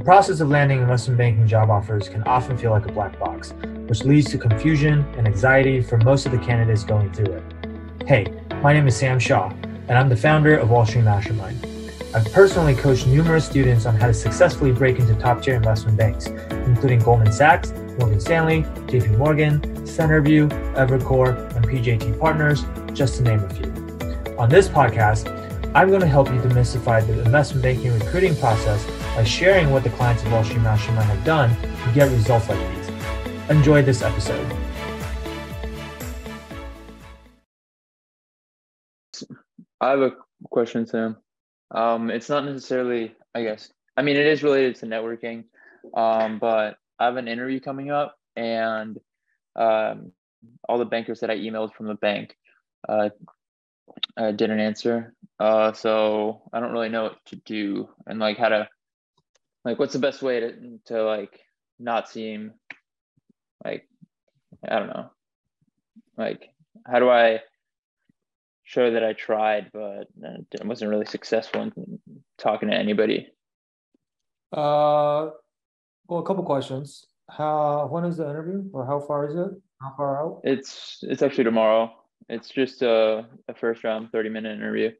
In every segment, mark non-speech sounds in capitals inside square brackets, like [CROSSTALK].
The process of landing investment banking job offers can often feel like a black box, which leads to confusion and anxiety for most of the candidates going through it. Hey, my name is Sam Shaw, and I'm the founder of Wall Street Mastermind. I've personally coached numerous students on how to successfully break into top tier investment banks, including Goldman Sachs, Morgan Stanley, JP Morgan, Centerview, Evercore, and PJT Partners, just to name a few. On this podcast, I'm going to help you demystify the investment banking recruiting process by sharing what the clients of Wall Street Mastermind have done to get results like these. Enjoy this episode. I have a question, Sam. Um, it's not necessarily, I guess, I mean, it is related to networking, um, but I have an interview coming up, and um, all the bankers that I emailed from the bank uh, uh, didn't answer. Uh, so I don't really know what to do and like how to, like, what's the best way to to like not seem like I don't know, like how do I show that I tried, but I wasn't really successful in talking to anybody. Uh, well, a couple questions. How when is the interview, or how far is it? How far out? It's it's actually tomorrow. It's just a, a first round, thirty minute interview.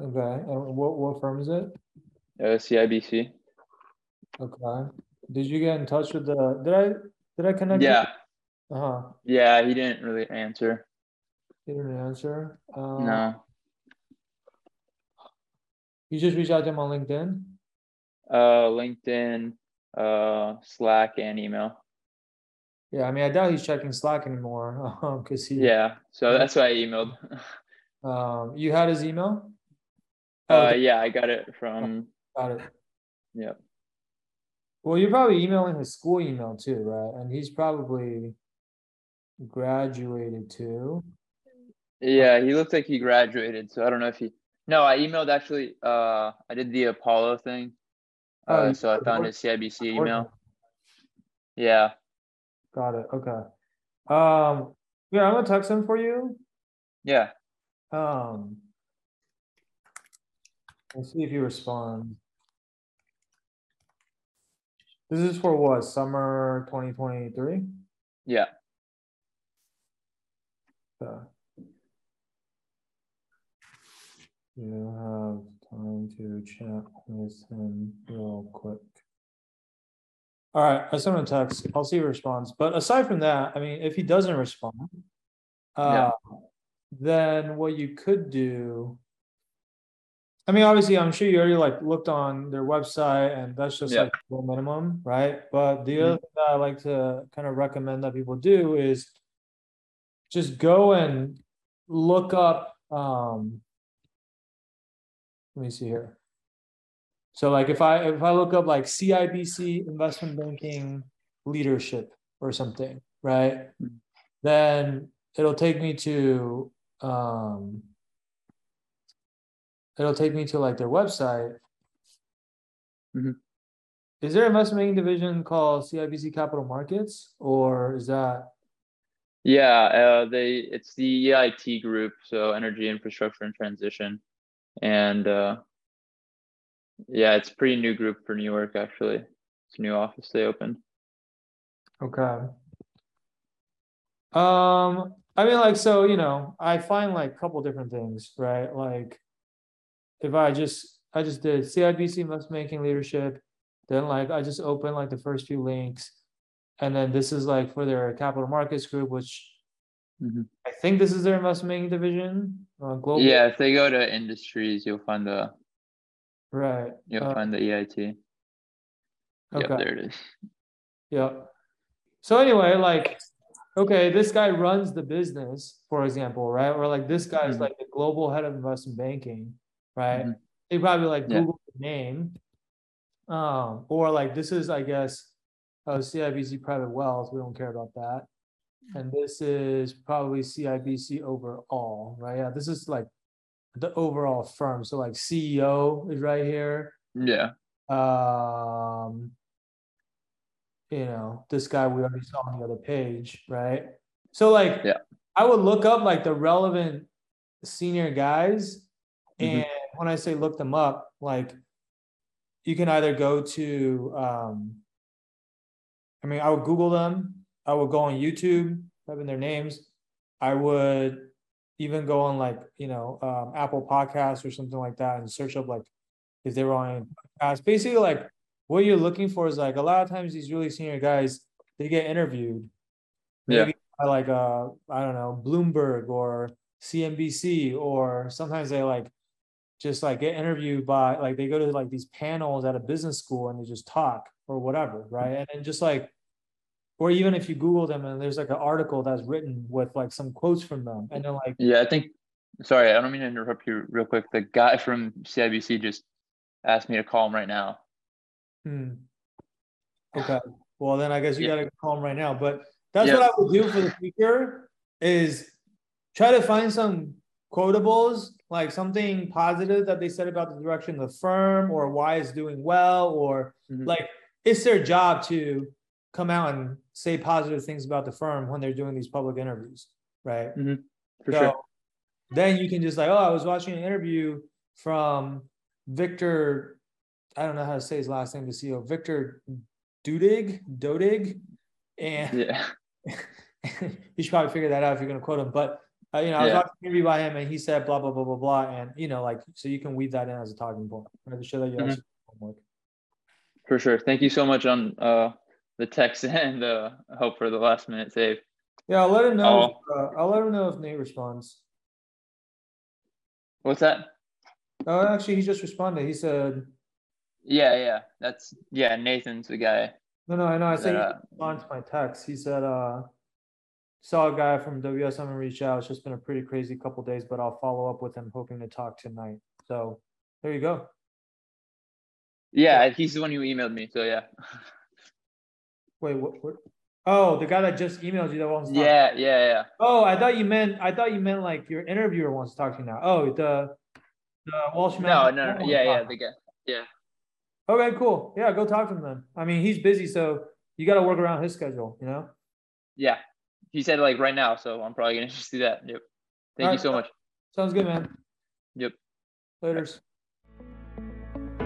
Okay, and what what firm is it? Uh, CIBC. Okay. Did you get in touch with the? Did I did I connect? Yeah. Uh huh. Yeah, he didn't really answer. He didn't answer. Uh, no. You just reached out to him on LinkedIn. Uh, LinkedIn, uh, Slack, and email. Yeah, I mean, I doubt he's checking Slack anymore [LAUGHS] because he. Yeah, so that's why I emailed. um, you had his email. Uh, oh, yeah, I got it from. Got it. Yep. Well, you're probably emailing his school email too, right? And he's probably graduated too. Yeah, he looks like he graduated, so I don't know if he. No, I emailed actually. Uh, I did the Apollo thing. Oh, uh, oh, so I found his CIBC email. Yeah. Got it. Okay. Um. Yeah, I'm gonna text him for you. Yeah. Um. Let's see if he responds. This is for what? Summer 2023? Yeah. Okay. You have time to chat with him real quick. All right, I sent him a text. I'll see if he responds. But aside from that, I mean, if he doesn't respond, uh, yeah. then what you could do I mean, obviously, I'm sure you already like looked on their website, and that's just yeah. like the minimum, right? But the mm-hmm. other thing that I like to kind of recommend that people do is just go and look up. Um, let me see here. So, like, if I if I look up like CIBC investment banking leadership or something, right? Mm-hmm. Then it'll take me to um, it'll take me to like their website. Mm-hmm. Is there a investment banking division called CIBC Capital Markets, or is that? Yeah, uh, they it's the EIT group, so Energy Infrastructure and Transition, and uh, yeah, it's a pretty new group for New York. Actually, it's a new office they opened. Okay. Um, I mean, like, so you know, I find like a couple different things, right? Like, if I just I just did CIBC must making leadership, then like I just opened like the first few links, and then this is like for their capital markets group, which mm-hmm. I think this is their investment banking division. Uh, global. Yeah, if they go to industries, you'll find the right. You'll uh, find the EIT. Okay. Yep, there it is. Yeah. So anyway, like, okay, this guy runs the business, for example, right? Or like this guy is mm-hmm. like the global head of investment banking right? Mm-hmm. They probably like Google yeah. the name, um, or like this is, I guess, uh, CIBC Private Wealth. We don't care about that. And this is probably CIBC overall, right? Yeah, this is like the overall firm. So like CEO is right here. Yeah. Um, you know, this guy we already saw on the other page, right? So like, yeah, I would look up like the relevant senior guys, mm-hmm. and when I say look them up, like you can either go to, um, I mean, I would Google them. I would go on YouTube, type in their names. I would even go on like, you know, um, Apple Podcasts or something like that and search up like if they were on podcast. Basically, like what you're looking for is like a lot of times these really senior guys, they get interviewed. Yeah. By like uh I don't know, Bloomberg or CNBC, or sometimes they like just like get interviewed by like they go to like these panels at a business school and they just talk or whatever, right? And then just like or even if you Google them and there's like an article that's written with like some quotes from them, and then like Yeah, I think. Sorry, I don't mean to interrupt you real quick. The guy from CIBC just asked me to call him right now. hmm, okay, well then I guess you Yeah. gotta call him right now. But that's Yeah. what I would do for the future is try to find some quotables, like something positive that they said about the direction of the firm or why it's doing well, or Mhm. like it's their job to come out and say positive things about the firm when they're doing these public interviews, right? For so sure. then you can just like, oh, I was watching an interview from Victor, I don't know how to say his last name, the CEO, Victor Dudig, Dodig. And Yeah. [LAUGHS] you should probably figure that out if you're going to quote him. But, uh, you know, I was Yeah. watching an interview by him and he said blah, blah, blah, blah, blah. And, you know, like, so you can weave that in as a talking point right, to show that you Mhm. actually homework. For sure. Thank you so much on uh the text [LAUGHS] and uh hope for the last minute save. Yeah, I'll let him know. Oh. If, uh, I'll let him know if Nate responds. What's that? Oh, actually, he just responded. He said, Yeah, yeah. That's yeah, Nathan's the guy. no, no, I know. I said, uh, he responded to my text. He said, uh, saw a guy from WSM and reach out. It's just been a pretty crazy couple days, but I'll follow up with him, hoping to talk tonight. So there you go. yeah, he's the one who emailed me. So yeah. [LAUGHS] Wait, what? what? Oh, the guy that just emailed you that wants to talk. yeah, yeah, yeah. Oh, I thought you meant I thought you meant like your interviewer wants to talk to you now. Oh, the the Wall Street. No, no, no. Yeah, yeah, the guy. Yeah. Okay, cool. Yeah, go talk to him then. I mean, he's busy, so you got to work around his schedule. You know. Yeah. He said like right now, so I'm probably gonna [LAUGHS] just do that. Yep. Thank you Alright. so much. Sounds good, man. Yep. Later's.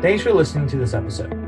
Thanks for listening to this episode.